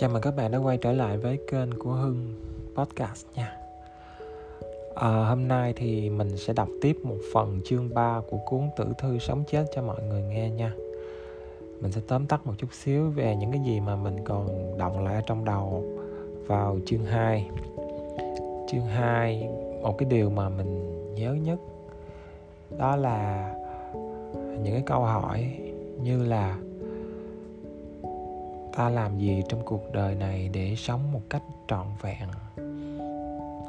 Chào mừng các bạn đã quay trở lại với kênh của Hưng Podcast nha. À, Hôm nay thì mình sẽ đọc tiếp một phần chương 3 của cuốn Tử Thư Sống Chết cho mọi người nghe nha. Mình sẽ tóm tắt một chút xíu về những cái gì mà mình còn động lại trong đầu vào chương 2 Chương 2, một cái điều mà mình nhớ nhất Đó là những cái câu hỏi như là ta làm gì trong cuộc đời này để sống một cách trọn vẹn?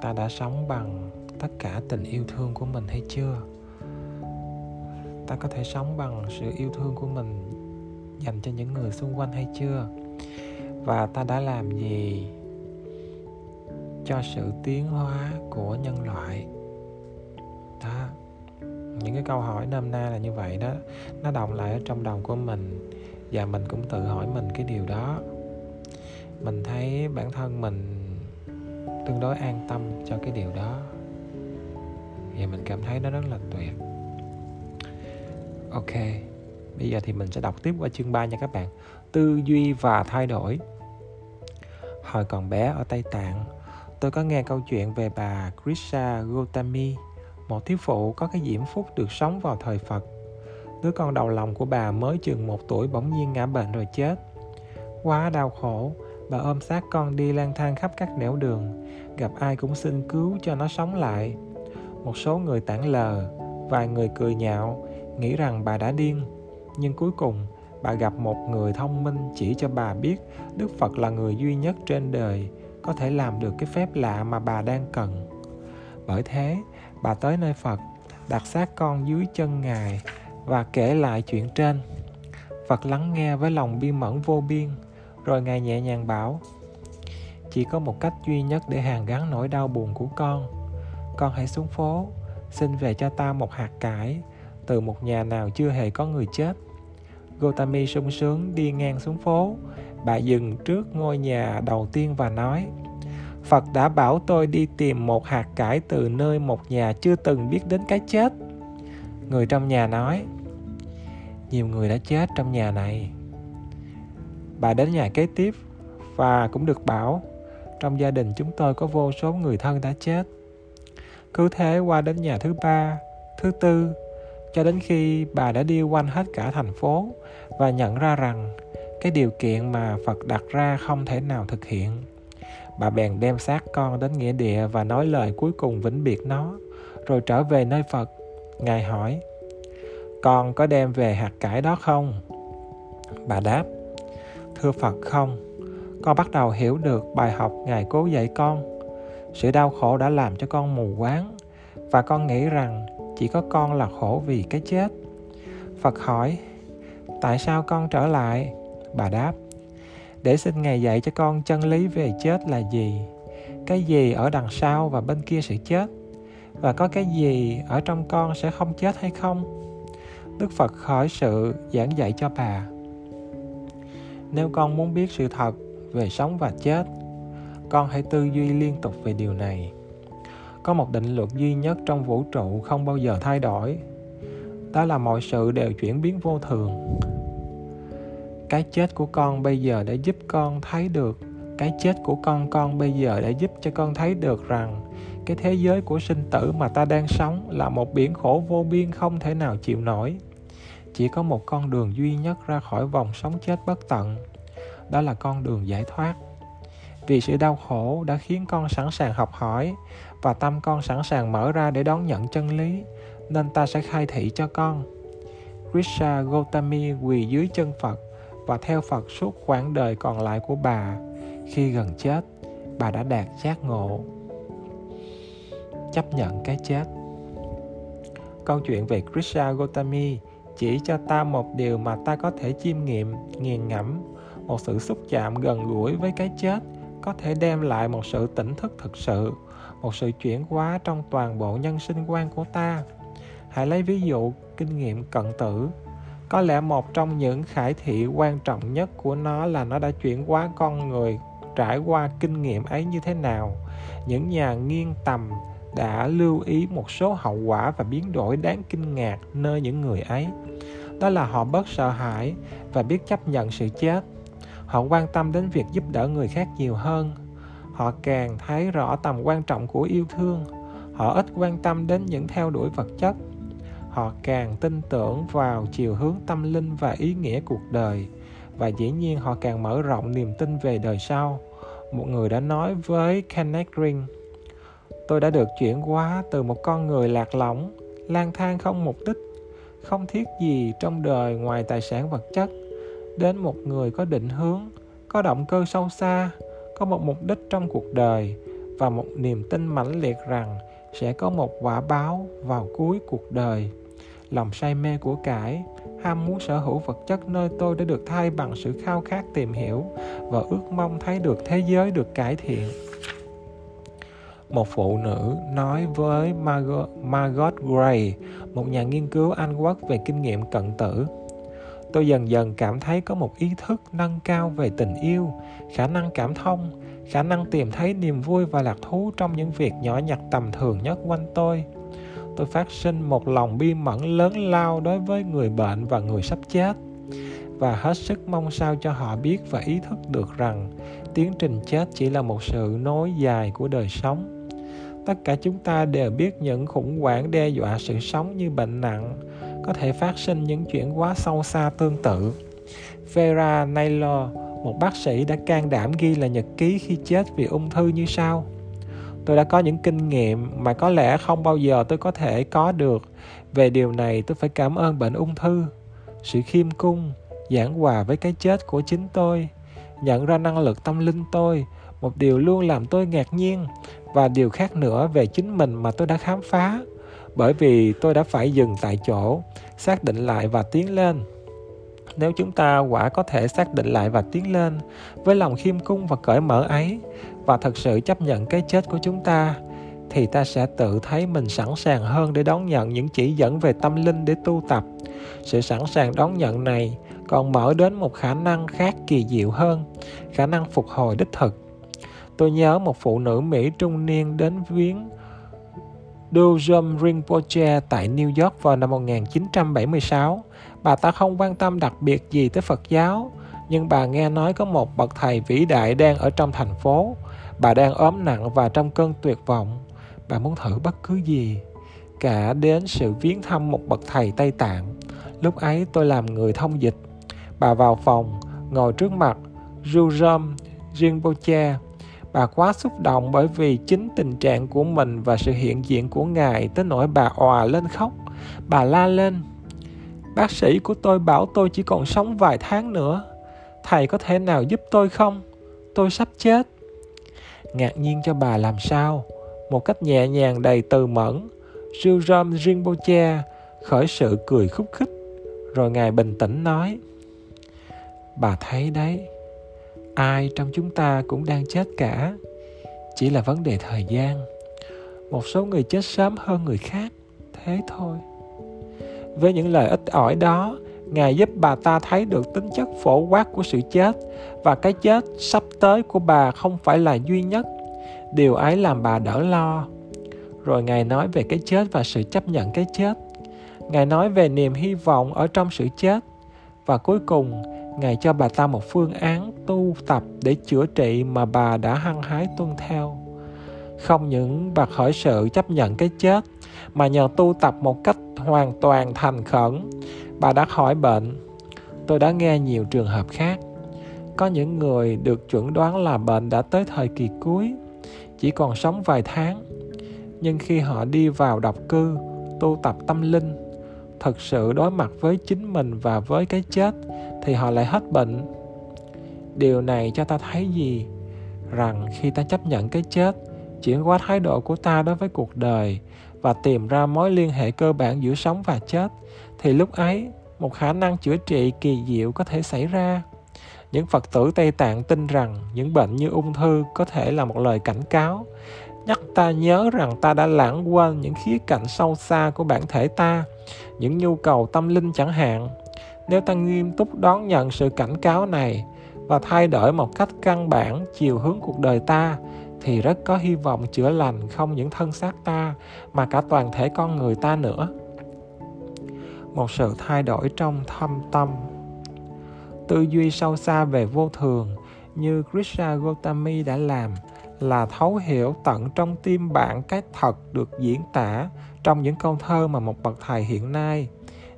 Ta đã sống bằng tất cả tình yêu thương của mình hay chưa? Ta có thể sống bằng sự yêu thương của mình dành cho những người xung quanh hay chưa? Và ta đã làm gì cho sự tiến hóa của nhân loại? Đó, những cái câu hỏi nôm na là như vậy đó. Nó động lại ở trong đầu của mình và mình cũng tự hỏi mình cái điều đó. Mình thấy bản thân mình tương đối an tâm cho cái điều đó. Và mình cảm thấy nó rất là tuyệt. Ok, bây giờ thì mình sẽ đọc tiếp qua chương 3 nha các bạn. Tư duy và thay đổi. Hồi còn bé ở tây tạng, tôi có nghe câu chuyện về bà Krisha Gotami, một thiếu phụ có cái diễm phúc được sống vào thời Phật. Đứa con đầu lòng của bà mới chừng một tuổi bỗng nhiên ngã bệnh rồi chết. Quá đau khổ, bà ôm xác con đi lang thang khắp các nẻo đường, gặp ai cũng xin cứu cho nó sống lại. Một số người tản lờ, vài người cười nhạo, nghĩ rằng bà đã điên. Nhưng cuối cùng, bà gặp một người thông minh chỉ cho bà biết Đức Phật là người duy nhất trên đời có thể làm được cái phép lạ mà bà đang cần. Bởi thế, bà tới nơi Phật, đặt xác con dưới chân Ngài và kể lại chuyện trên. Phật lắng nghe với lòng bi mẫn vô biên, rồi ngài nhẹ nhàng bảo, chỉ có một cách duy nhất để hàn gắn nỗi đau buồn của con. Con hãy xuống phố, xin về cho ta một hạt cải từ một nhà nào chưa hề có người chết. Gotami sung sướng đi ngang xuống phố. Bà dừng trước ngôi nhà đầu tiên và nói, phật đã bảo tôi đi tìm một hạt cải từ nơi một nhà chưa từng biết đến cái chết người trong nhà nói, nhiều người đã chết trong nhà này. Bà đến nhà kế tiếp và cũng được bảo, trong gia đình chúng tôi có vô số người thân đã chết. Cứ thế qua đến nhà thứ ba, thứ tư, cho đến khi bà đã đi quanh hết cả thành phố và nhận ra rằng cái điều kiện mà phật đặt ra không thể nào thực hiện. Bà bèn đem xác con đến nghĩa địa và nói lời cuối cùng vĩnh biệt nó, rồi trở về nơi phật ngài hỏi, con có đem về hạt cải đó không? Bà đáp, thưa phật, không. Con bắt đầu hiểu được bài học ngài cố dạy con. Sự đau khổ đã làm cho con mù quáng, và con nghĩ rằng chỉ có con là khổ vì cái chết. Phật hỏi, tại sao con trở lại? Bà đáp, để xin ngài dạy cho con chân lý về chết là gì? Cái gì ở đằng sau và bên kia sự chết? Và có cái gì ở trong con sẽ không chết hay không? Đức phật khởi sự giảng dạy cho bà. Nếu con muốn biết sự thật về sống và chết, con hãy tư duy liên tục về điều này. Có một định luật duy nhất trong vũ trụ không bao giờ thay đổi. Đó là mọi sự đều chuyển biến vô thường. Cái chết của con bây giờ đã giúp con thấy được, cái chết của con con bây giờ đã giúp cho con thấy được rằng cái thế giới của sinh tử mà ta đang sống là một biển khổ vô biên không thể nào chịu nổi. Chỉ có một con đường duy nhất ra khỏi vòng sống chết bất tận, đó là con đường giải thoát. Vì sự đau khổ đã khiến con sẵn sàng học hỏi và tâm con sẵn sàng mở ra để đón nhận chân lý, nên ta sẽ khai thị cho con. Krishna Gotami quỳ dưới chân Phật và theo Phật suốt quãng đời còn lại của bà. Khi gần chết, bà đã đạt giác ngộ chấp nhận cái chết. Câu chuyện về Krisha Gotami chỉ cho ta một điều mà ta có thể chiêm nghiệm, nghiền ngẫm, một sự xúc chạm gần gũi với cái chết, có thể đem lại một sự tỉnh thức thực sự, một sự chuyển hóa trong toàn bộ nhân sinh quan của ta. Hãy lấy ví dụ kinh nghiệm cận tử. Có lẽ một trong những khải thị quan trọng nhất của nó là nó đã chuyển hóa con người, trải qua kinh nghiệm ấy như thế nào. Những nhà nghiên tầm đã lưu ý một số hậu quả và biến đổi đáng kinh ngạc nơi những người ấy. Đó là họ bớt sợ hãi và biết chấp nhận sự chết. Họ quan tâm đến việc giúp đỡ người khác nhiều hơn. Họ càng thấy rõ tầm quan trọng của yêu thương. Họ ít quan tâm đến những theo đuổi vật chất. Họ càng tin tưởng vào chiều hướng tâm linh và ý nghĩa cuộc đời. Và dĩ nhiên họ càng mở rộng niềm tin về đời sau. Một người đã nói với Kenneth Green tôi đã được chuyển hóa từ một con người lạc lõng, lang thang không mục đích, không thiết gì trong đời ngoài tài sản vật chất, đến một người có định hướng, có động cơ sâu xa, có một mục đích trong cuộc đời và một niềm tin mãnh liệt rằng sẽ có một quả báo vào cuối cuộc đời. Lòng say mê của cải, ham muốn sở hữu vật chất nơi tôi đã được thay bằng sự khao khát tìm hiểu và ước mong thấy được thế giới được cải thiện một phụ nữ nói với Margot, Margot Gray, một nhà nghiên cứu Anh Quốc về kinh nghiệm cận tử. Tôi dần dần cảm thấy có một ý thức nâng cao về tình yêu, khả năng cảm thông, khả năng tìm thấy niềm vui và lạc thú trong những việc nhỏ nhặt tầm thường nhất quanh tôi. Tôi phát sinh một lòng bi mẫn lớn lao đối với người bệnh và người sắp chết và hết sức mong sao cho họ biết và ý thức được rằng tiến trình chết chỉ là một sự nối dài của đời sống tất cả chúng ta đều biết những khủng hoảng đe dọa sự sống như bệnh nặng có thể phát sinh những chuyển hóa sâu xa tương tự. Vera naylor, một bác sĩ đã can đảm ghi là nhật ký khi chết vì ung thư như sau. Tôi đã có những kinh nghiệm mà có lẽ không bao giờ tôi có thể có được. Về điều này tôi phải cảm ơn bệnh ung thư, sự khiêm cung, giảng hòa với cái chết của chính tôi, nhận ra năng lực tâm linh tôi. Một điều luôn làm tôi ngạc nhiên và điều khác nữa về chính mình mà tôi đã khám phá, bởi vì tôi đã phải dừng tại chỗ, xác định lại và tiến lên. Nếu chúng ta quả có thể xác định lại và tiến lên với lòng khiêm cung và cởi mở ấy, và thật sự chấp nhận cái chết của chúng ta, thì ta sẽ tự thấy mình sẵn sàng hơn để đón nhận những chỉ dẫn về tâm linh để tu tập. Sự sẵn sàng đón nhận này còn mở đến một khả năng khác kỳ diệu hơn, khả năng phục hồi đích thực tôi nhớ một phụ nữ mỹ trung niên đến viếng Dojom Rinpoche tại New York vào năm 1976. Bà ta không quan tâm đặc biệt gì tới Phật giáo, nhưng bà nghe nói có một bậc thầy vĩ đại đang ở trong thành phố. Bà đang ốm nặng và trong cơn tuyệt vọng. Bà muốn thử bất cứ gì, cả đến sự viếng thăm một bậc thầy Tây Tạng. Lúc ấy tôi làm người thông dịch. Bà vào phòng, ngồi trước mặt Jujom Rinpoche. Bà quá xúc động bởi vì chính tình trạng của mình và sự hiện diện của Ngài tới nỗi bà òa lên khóc. Bà la lên. Bác sĩ của tôi bảo tôi chỉ còn sống vài tháng nữa. Thầy có thể nào giúp tôi không? Tôi sắp chết. Ngạc nhiên cho bà làm sao? Một cách nhẹ nhàng đầy từ mẫn, Sujam Rinpoche khởi sự cười khúc khích. Rồi Ngài bình tĩnh nói, Bà thấy đấy, ai trong chúng ta cũng đang chết cả. Chỉ là vấn đề thời gian. Một số người chết sớm hơn người khác. Thế thôi. Với những lời ít ỏi đó, ngài giúp bà ta thấy được tính chất phổ quát của sự chết. Và cái chết sắp tới của bà không phải là duy nhất. Điều ấy làm bà đỡ lo. Rồi ngài nói về cái chết và sự chấp nhận cái chết. Ngài nói về niềm hy vọng ở trong sự chết. Và cuối cùng Ngài cho bà ta một phương án tu tập để chữa trị mà bà đã hăng hái tuân theo. Không những bà khởi sự chấp nhận cái chết, mà nhờ tu tập một cách hoàn toàn thành khẩn, bà đã khỏi bệnh. Tôi đã nghe nhiều trường hợp khác. Có những người được chuẩn đoán là bệnh đã tới thời kỳ cuối, chỉ còn sống vài tháng. Nhưng khi họ đi vào độc cư, tu tập tâm linh, thật sự đối mặt với chính mình và với cái chết thì họ lại hết bệnh. Điều này cho ta thấy gì? Rằng khi ta chấp nhận cái chết, chuyển qua thái độ của ta đối với cuộc đời và tìm ra mối liên hệ cơ bản giữa sống và chết, thì lúc ấy một khả năng chữa trị kỳ diệu có thể xảy ra. Những phật tử tây tạng tin rằng những bệnh như ung thư có thể là một lời cảnh cáo, nhắc ta nhớ rằng ta đã lãng quên những khía cạnh sâu xa của bản thể ta, những nhu cầu tâm linh chẳng hạn nếu ta nghiêm túc đón nhận sự cảnh cáo này và thay đổi một cách căn bản chiều hướng cuộc đời ta, thì rất có hy vọng chữa lành không những thân xác ta, mà cả toàn thể con người ta nữa. Một sự thay đổi trong thâm tâm. Tư duy sâu xa về vô thường, như Krishna Gautami đã làm, là thấu hiểu tận trong tim bạn cái thật được diễn tả trong những câu thơ mà một bậc thầy hiện nay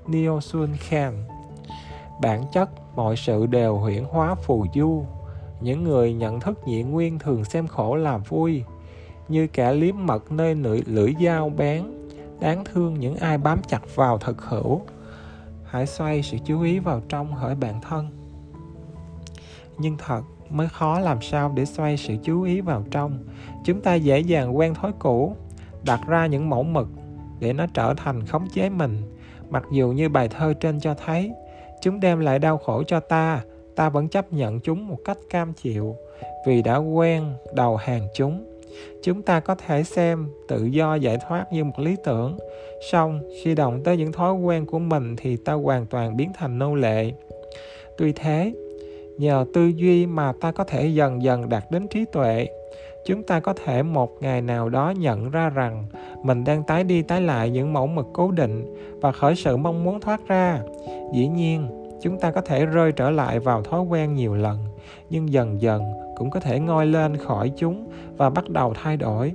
Neo Sun Khan bản chất mọi sự đều huyễn hóa phù du. Những người nhận thức nhị nguyên thường xem khổ là vui như kẻ liếm mật nơi lưỡi, lưỡi dao bén đáng thương những ai bám chặt vào thực hữu. Hãy xoay sự chú ý vào trong hỡi bản thân. Nhưng thật mới khó làm sao để xoay sự chú ý vào trong. Chúng ta dễ dàng quen thói cũ đặt ra những mẫu mực để nó trở thành khống chế mình. Mặc dù như bài thơ trên cho thấy chúng đem lại đau khổ cho ta ta vẫn chấp nhận chúng một cách cam chịu, vì đã quen đầu hàng chúng. Chúng ta có thể xem tự do giải thoát như một lý tưởng. Song, khi động tới những thói quen của mình thì ta hoàn toàn biến thành nô lệ. Tuy thế nhờ tư duy mà ta có thể dần dần đạt đến trí tuệ. Chúng ta có thể một ngày nào đó nhận ra rằng mình đang tái đi tái lại những mẫu mực cố định và khởi sự mong muốn thoát ra. Dĩ nhiên, chúng ta có thể rơi trở lại vào thói quen nhiều lần, nhưng dần dần cũng có thể ngoi lên khỏi chúng và bắt đầu thay đổi.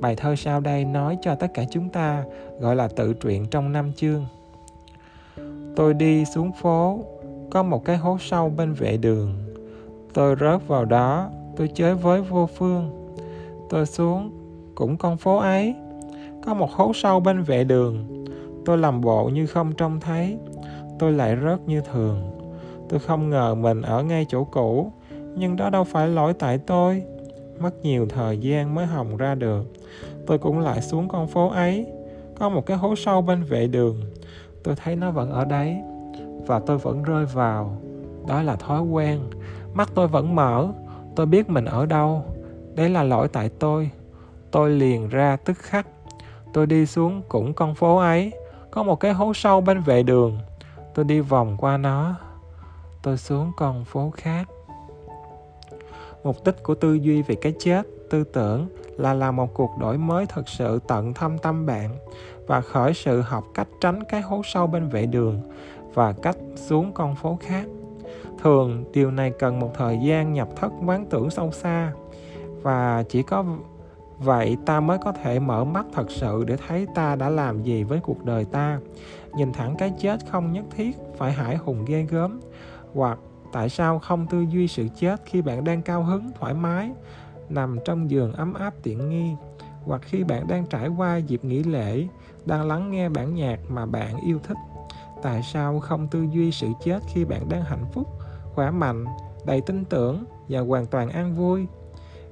Bài thơ sau đây nói cho tất cả chúng ta, gọi là tự truyện trong năm chương. Tôi đi xuống phố có một cái hố sâu bên vệ đường. Tôi rớt vào đó, tôi chơi với vô phương. Tôi xuống, cũng con phố ấy. Có một hố sâu bên vệ đường. Tôi làm bộ như không trông thấy. Tôi lại rớt như thường. Tôi không ngờ mình ở ngay chỗ cũ, nhưng đó đâu phải lỗi tại tôi. Mất nhiều thời gian mới hồng ra được. Tôi cũng lại xuống con phố ấy. Có một cái hố sâu bên vệ đường. Tôi thấy nó vẫn ở đấy và tôi vẫn rơi vào. Đó là thói quen. Mắt tôi vẫn mở. Tôi biết mình ở đâu. Đấy là lỗi tại tôi. Tôi liền ra tức khắc. Tôi đi xuống cũng con phố ấy. Có một cái hố sâu bên vệ đường. Tôi đi vòng qua nó. Tôi xuống con phố khác. Mục đích của tư duy về cái chết, tư tưởng là làm một cuộc đổi mới thực sự tận thâm tâm bạn và khởi sự học cách tránh cái hố sâu bên vệ đường và cách xuống con phố khác. Thường, điều này cần một thời gian nhập thất quán tưởng sâu xa. Và chỉ có vậy ta mới có thể mở mắt thật sự để thấy ta đã làm gì với cuộc đời ta. Nhìn thẳng cái chết không nhất thiết phải hải hùng ghê gớm, hoặc tại sao không tư duy sự chết khi bạn đang cao hứng, thoải mái, nằm trong giường ấm áp tiện nghi, hoặc khi bạn đang trải qua dịp nghỉ lễ, đang lắng nghe bản nhạc mà bạn yêu thích tại sao không tư duy sự chết khi bạn đang hạnh phúc, khỏe mạnh, đầy tin tưởng và hoàn toàn an vui?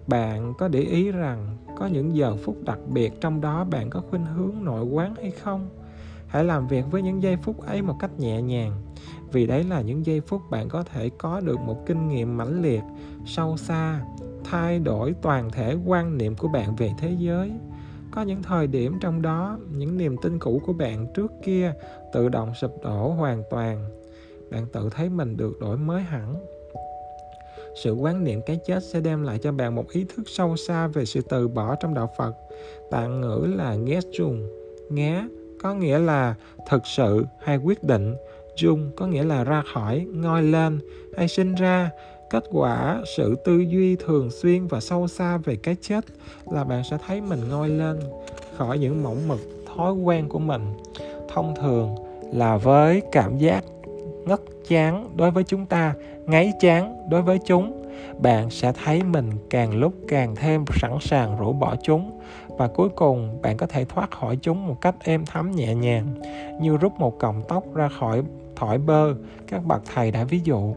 Bạn có để ý rằng có những giờ phút đặc biệt trong đó bạn có khuynh hướng nội quán hay không? Hãy làm việc với những giây phút ấy một cách nhẹ nhàng, vì đấy là những giây phút bạn có thể có được một kinh nghiệm mãnh liệt, sâu xa, thay đổi toàn thể quan niệm của bạn về thế giới. Có những thời điểm trong đó, những niềm tin cũ của bạn trước kia tự động sụp đổ hoàn toàn. Bạn tự thấy mình được đổi mới hẳn. Sự quán niệm cái chết sẽ đem lại cho bạn một ý thức sâu xa về sự từ bỏ trong đạo phật. Tạng ngữ là nghe chung. Nghe có nghĩa là thực sự hay quyết định. Dung có nghĩa là ra khỏi, ngoi lên hay sinh ra. Kết quả sự tư duy thường xuyên và sâu xa về cái chết là bạn sẽ thấy mình ngoi lên khỏi những mỏng mực thói quen của mình. Thông thường là với cảm giác ngất chán đối với chúng ta, ngáy chán đối với chúng. Bạn sẽ thấy mình càng lúc càng thêm sẵn sàng rũ bỏ chúng và cuối cùng bạn có thể thoát khỏi chúng một cách êm thấm nhẹ nhàng, như rút một cọng tóc ra khỏi thỏi bơ. Các bậc thầy đã ví dụ.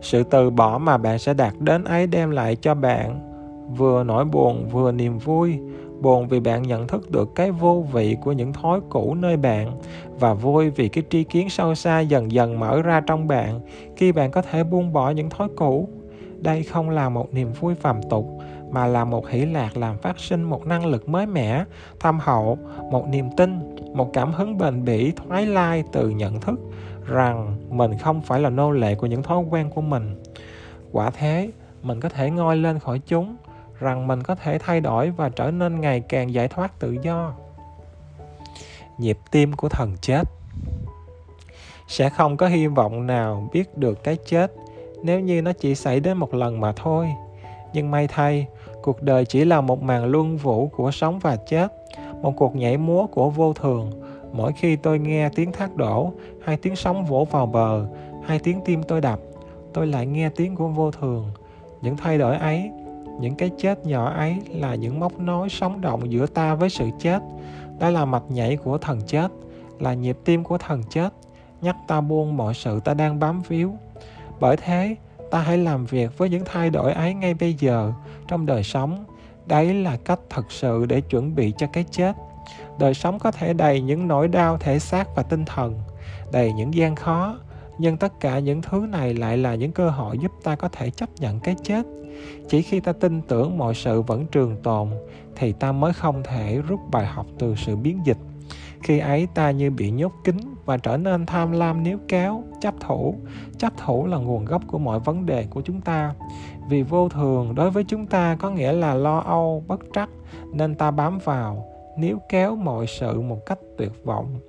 Sự từ bỏ mà bạn sẽ đạt đến ấy đem lại cho bạn vừa nỗi buồn, vừa niềm vui buồn vì bạn nhận thức được cái vô vị của những thói cũ nơi bạn và vui vì cái tri kiến sâu xa dần dần mở ra trong bạn khi bạn có thể buông bỏ những thói cũ. Đây không là một niềm vui phàm tục, mà là một hỷ lạc làm phát sinh một năng lực mới mẻ, thâm hậu, một niềm tin, một cảm hứng bền bỉ, thoái lai từ nhận thức rằng mình không phải là nô lệ của những thói quen của mình. Quả thế, mình có thể ngoi lên khỏi chúng rằng mình có thể thay đổi và trở nên ngày càng giải thoát tự do. Nhịp tim của thần chết. Sẽ không có hy vọng nào biết được cái chết nếu như nó chỉ xảy đến một lần mà thôi. Nhưng may thay, cuộc đời chỉ là một màn luân vũ của sống và chết, một cuộc nhảy múa của vô thường. Mỗi khi tôi nghe tiếng thác đổ hay tiếng sóng vỗ vào bờ hay tiếng tim tôi đập, tôi lại nghe tiếng của vô thường. Những thay đổi ấy những cái chết nhỏ ấy là những móc nối sống động giữa ta với sự chết. Đó là mạch nhảy của thần chết, là nhịp tim của thần chết. Nhắc ta buông mọi sự ta đang bám víu. Bởi thế, ta hãy làm việc với những thay đổi ấy ngay bây giờ, trong đời sống. Đấy là cách thật sự để chuẩn bị cho cái chết. Đời sống có thể đầy những nỗi đau thể xác và tinh thần, đầy những gian khó nhưng tất cả những thứ này lại là những cơ hội giúp ta có thể chấp nhận cái chết. Chỉ khi ta tin tưởng mọi sự vẫn trường tồn, thì ta mới không thể rút bài học từ sự biến dịch. Khi ấy ta như bị nhốt kín và trở nên tham lam níu kéo, chấp thủ. Chấp thủ là nguồn gốc của mọi vấn đề của chúng ta. Vì vô thường đối với chúng ta có nghĩa là lo âu, bất trắc, nên ta bám vào, níu kéo mọi sự một cách tuyệt vọng.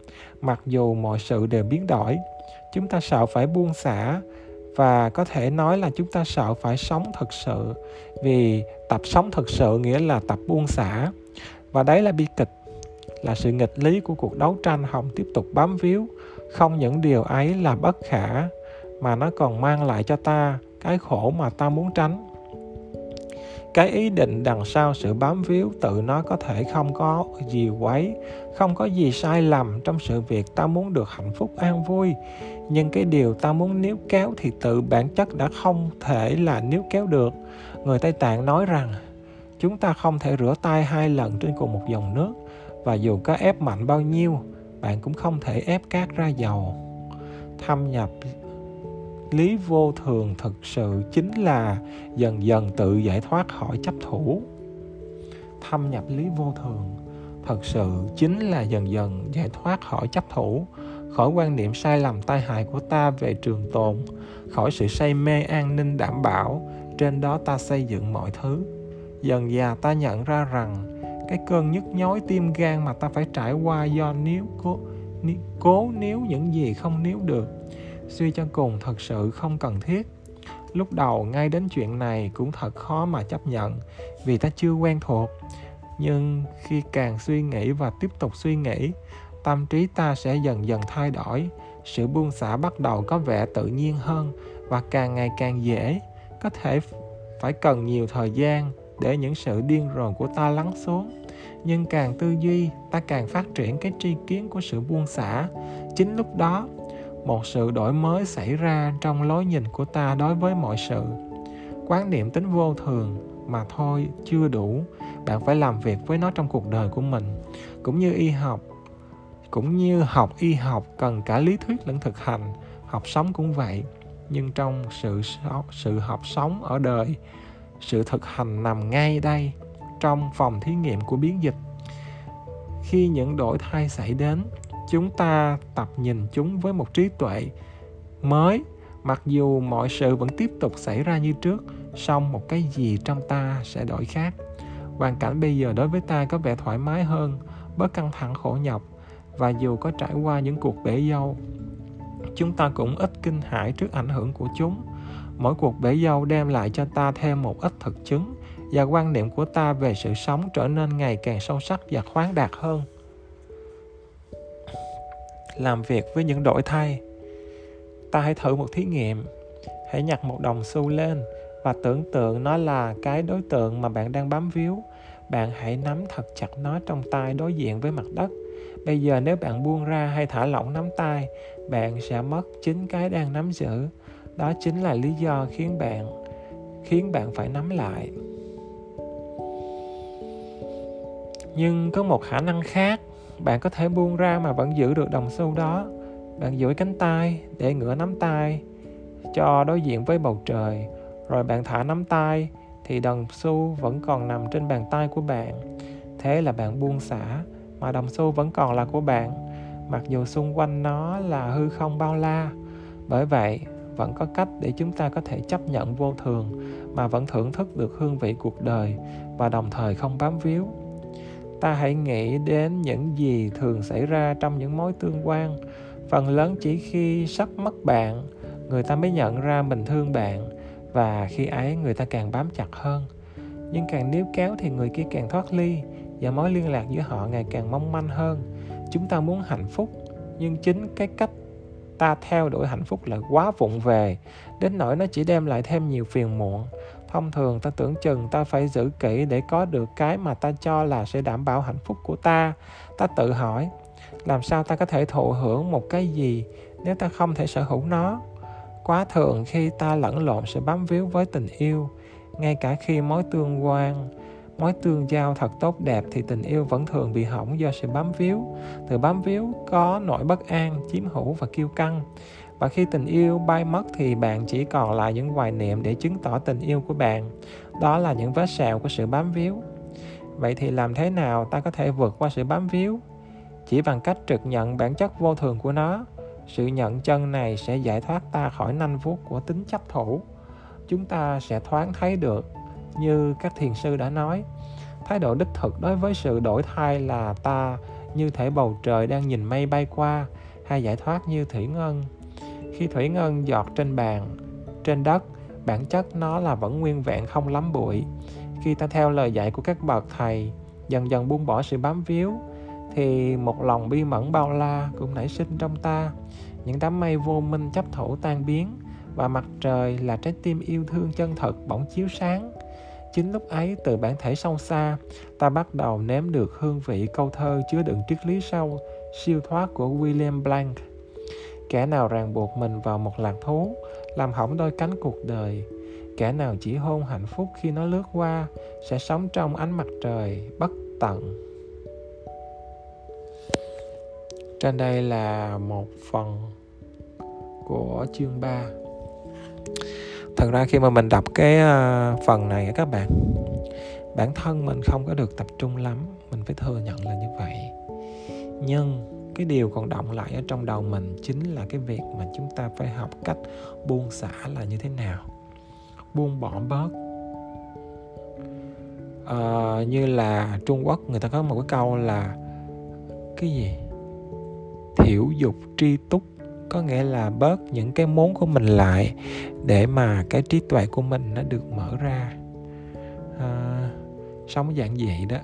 Mặc dù mọi sự đều biến đổi chúng ta sợ phải buông xả và có thể nói là chúng ta sợ phải sống thực sự. Vì tập sống thực sự nghĩa là tập buông xả. Và đấy là bi kịch, là sự nghịch lý của cuộc đấu tranh hồng tiếp tục bám víu. Không những điều ấy là bất khả, mà nó còn mang lại cho ta cái khổ mà ta muốn tránh. Cái ý định đằng sau sự bám víu tự nó có thể không có gì quấy, không có gì sai lầm trong sự việc ta muốn được hạnh phúc an vui nhưng cái điều ta muốn níu kéo thì tự bản chất đã không thể là níu kéo được. Người tây tạng nói rằng, chúng ta không thể rửa tay hai lần trên cùng một dòng nước, và dù có ép mạnh bao nhiêu, bạn cũng không thể ép cát ra dầu. Thâm nhập lý vô thường thực sự chính là dần dần tự giải thoát khỏi chấp thủ. Thâm nhập lý vô thường thật sự chính là dần dần giải thoát khỏi chấp thủ khỏi quan niệm sai lầm tai hại của ta về trường tồn, khỏi sự say mê an ninh đảm bảo, trên đó ta xây dựng mọi thứ. Dần già ta nhận ra rằng, cái cơn nhức nhói tim gan mà ta phải trải qua do níu cố cố níu những gì không níu được, suy cho cùng thật sự không cần thiết. Lúc đầu ngay đến chuyện này cũng thật khó mà chấp nhận vì ta chưa quen thuộc. Nhưng khi càng suy nghĩ và tiếp tục suy nghĩ tâm trí ta sẽ dần dần thay đổi. Sự buông xả bắt đầu có vẻ tự nhiên hơn và càng ngày càng dễ. Có thể phải cần nhiều thời gian để những sự điên rồ của ta lắng xuống. Nhưng càng tư duy, ta càng phát triển cái tri kiến của sự buông xả. Chính lúc đó, một sự đổi mới xảy ra trong lối nhìn của ta đối với mọi sự. Quán niệm tính vô thường mà thôi chưa đủ. Bạn phải làm việc với nó trong cuộc đời của mình, cũng như y học cũng như học y học, cần cả lý thuyết lẫn thực hành. Học sống cũng vậy, nhưng trong sự sự học sống ở đời, sự thực hành nằm ngay đây, trong phòng thí nghiệm của biến dịch. Khi những đổi thay xảy đến, chúng ta tập nhìn chúng với một trí tuệ mới, mặc dù mọi sự vẫn tiếp tục xảy ra như trước, song một cái gì trong ta sẽ đổi khác. Hoàn cảnh bây giờ đối với ta có vẻ thoải mái hơn, bớt căng thẳng khổ nhọc và dù có trải qua những cuộc bể dâu, chúng ta cũng ít kinh hãi trước ảnh hưởng của chúng. Mỗi cuộc bể dâu đem lại cho ta thêm một ít thực chứng và quan niệm của ta về sự sống trở nên ngày càng sâu sắc và khoáng đạt hơn. Làm việc với những đổi thay, ta hãy thử một thí nghiệm. Hãy nhặt một đồng xu lên và tưởng tượng nó là cái đối tượng mà bạn đang bám víu. Bạn hãy nắm thật chặt nó trong tay đối diện với mặt đất bây giờ nếu bạn buông ra hay thả lỏng nắm tay, bạn sẽ mất chính cái đang nắm giữ. Đó chính là lý do khiến bạn khiến bạn phải nắm lại. Nhưng có một khả năng khác, bạn có thể buông ra mà vẫn giữ được đồng xu đó. Bạn duỗi cánh tay để ngửa nắm tay, cho đối diện với bầu trời. Rồi bạn thả nắm tay, thì đồng xu vẫn còn nằm trên bàn tay của bạn. Thế là bạn buông xả mà đồng xu vẫn còn là của bạn, mặc dù xung quanh nó là hư không bao la. Bởi vậy, vẫn có cách để chúng ta có thể chấp nhận vô thường mà vẫn thưởng thức được hương vị cuộc đời và đồng thời không bám víu. Ta hãy nghĩ đến những gì thường xảy ra trong những mối tương quan. Phần lớn chỉ khi sắp mất bạn, người ta mới nhận ra mình thương bạn, và khi ấy người ta càng bám chặt hơn. Nhưng càng níu kéo thì người kia càng thoát ly và mối liên lạc giữa họ ngày càng mong manh hơn. Chúng ta muốn hạnh phúc, nhưng chính cái cách ta theo đuổi hạnh phúc là quá vụng về. Đến nỗi nó chỉ đem lại thêm nhiều phiền muộn. Thông thường ta tưởng chừng ta phải giữ kỹ để có được cái mà ta cho là sẽ đảm bảo hạnh phúc của ta. Ta tự hỏi, làm sao ta có thể thụ hưởng một cái gì nếu ta không thể sở hữu nó? Quá thường khi ta lẫn lộn sự bám víu với tình yêu, ngay cả khi mối tương quan mối tương giao thật tốt đẹp thì tình yêu vẫn thường bị hỏng do sự bám víu. Từ bám víu có nỗi bất an, chiếm hữu và kiêu căng. Và khi tình yêu bay mất thì bạn chỉ còn lại những hoài niệm để chứng tỏ tình yêu của bạn. Đó là những vết sẹo của sự bám víu. Vậy thì làm thế nào ta có thể vượt qua sự bám víu? Chỉ bằng cách trực nhận bản chất vô thường của nó, sự nhận chân này sẽ giải thoát ta khỏi nanh vuốt của tính chấp thủ. Chúng ta sẽ thoáng thấy được như các thiền sư đã nói. Thái độ đích thực đối với sự đổi thay là ta như thể bầu trời đang nhìn mây bay qua, hay giải thoát như thủy ngân. Khi thủy ngân giọt trên bàn, trên đất, bản chất nó là vẫn nguyên vẹn không lắm bụi. Khi ta theo lời dạy của các bậc thầy, dần dần buông bỏ sự bám víu, thì một lòng bi mẫn bao la cũng nảy sinh trong ta. Những đám mây vô minh chấp thủ tan biến, và mặt trời là trái tim yêu thương chân thật bỗng chiếu sáng chính lúc ấy, từ bản thể sâu xa, ta bắt đầu nếm được hương vị câu thơ chứa đựng triết lý sâu, siêu thoát của William Blank. Kẻ nào ràng buộc mình vào một lạc thú, làm hỏng đôi cánh cuộc đời. Kẻ nào chỉ hôn hạnh phúc khi nó lướt qua, sẽ sống trong ánh mặt trời bất tận. Trên đây là một phần của chương 3 thật ra khi mà mình đọc cái ờ, phần này các bạn bản thân mình không có được tập trung lắm mình phải thừa nhận là như vậy. Nhưng cái điều còn động lại ở trong đầu mình chính là cái việc mà chúng ta phải học cách buông xả là như thế nào. Buông bỏ bớt. À, như là trung quốc người ta có một cái câu là cái gì? Thiểu dục tri túc có nghĩa là bớt những cái muốn của mình lại để mà cái trí tuệ của mình nó được mở ra. À, sống giản dị đó.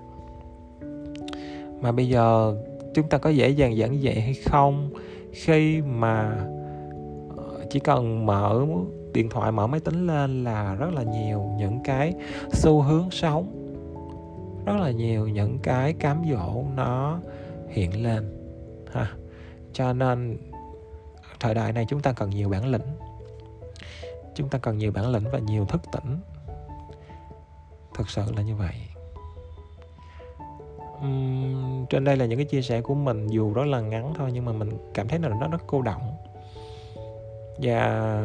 Mà bây giờ chúng ta có dễ dàng giản dị hay không? Khi mà ờ, chỉ cần mở điện thoại mở máy tính lên là rất là nhiều những cái xu hướng sống. Rất là nhiều những cái cám dỗ nó hiện lên ha. Cho nên thời đại này chúng ta cần nhiều bản lĩnh. Chúng ta cần nhiều bản lĩnh và nhiều thức tỉnh. Thực sự là như vậy. Uhm, trên đây là những cái chia sẻ của mình dù rất là ngắn thôi nhưng mà mình cảm thấy là nó rất cô động và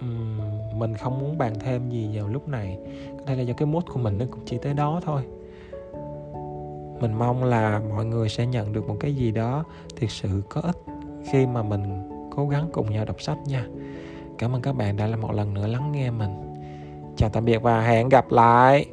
um, mình không muốn bàn thêm gì vào lúc này. Đây là do cái mood của mình nó cũng chỉ tới đó thôi. Mình mong là mọi người sẽ nhận được một cái gì đó thực sự có ích khi mà mình cố gắng cùng nhau đọc sách nha. Cảm ơn các bạn đã là một lần nữa lắng nghe mình. Chào tạm biệt và hẹn gặp lại.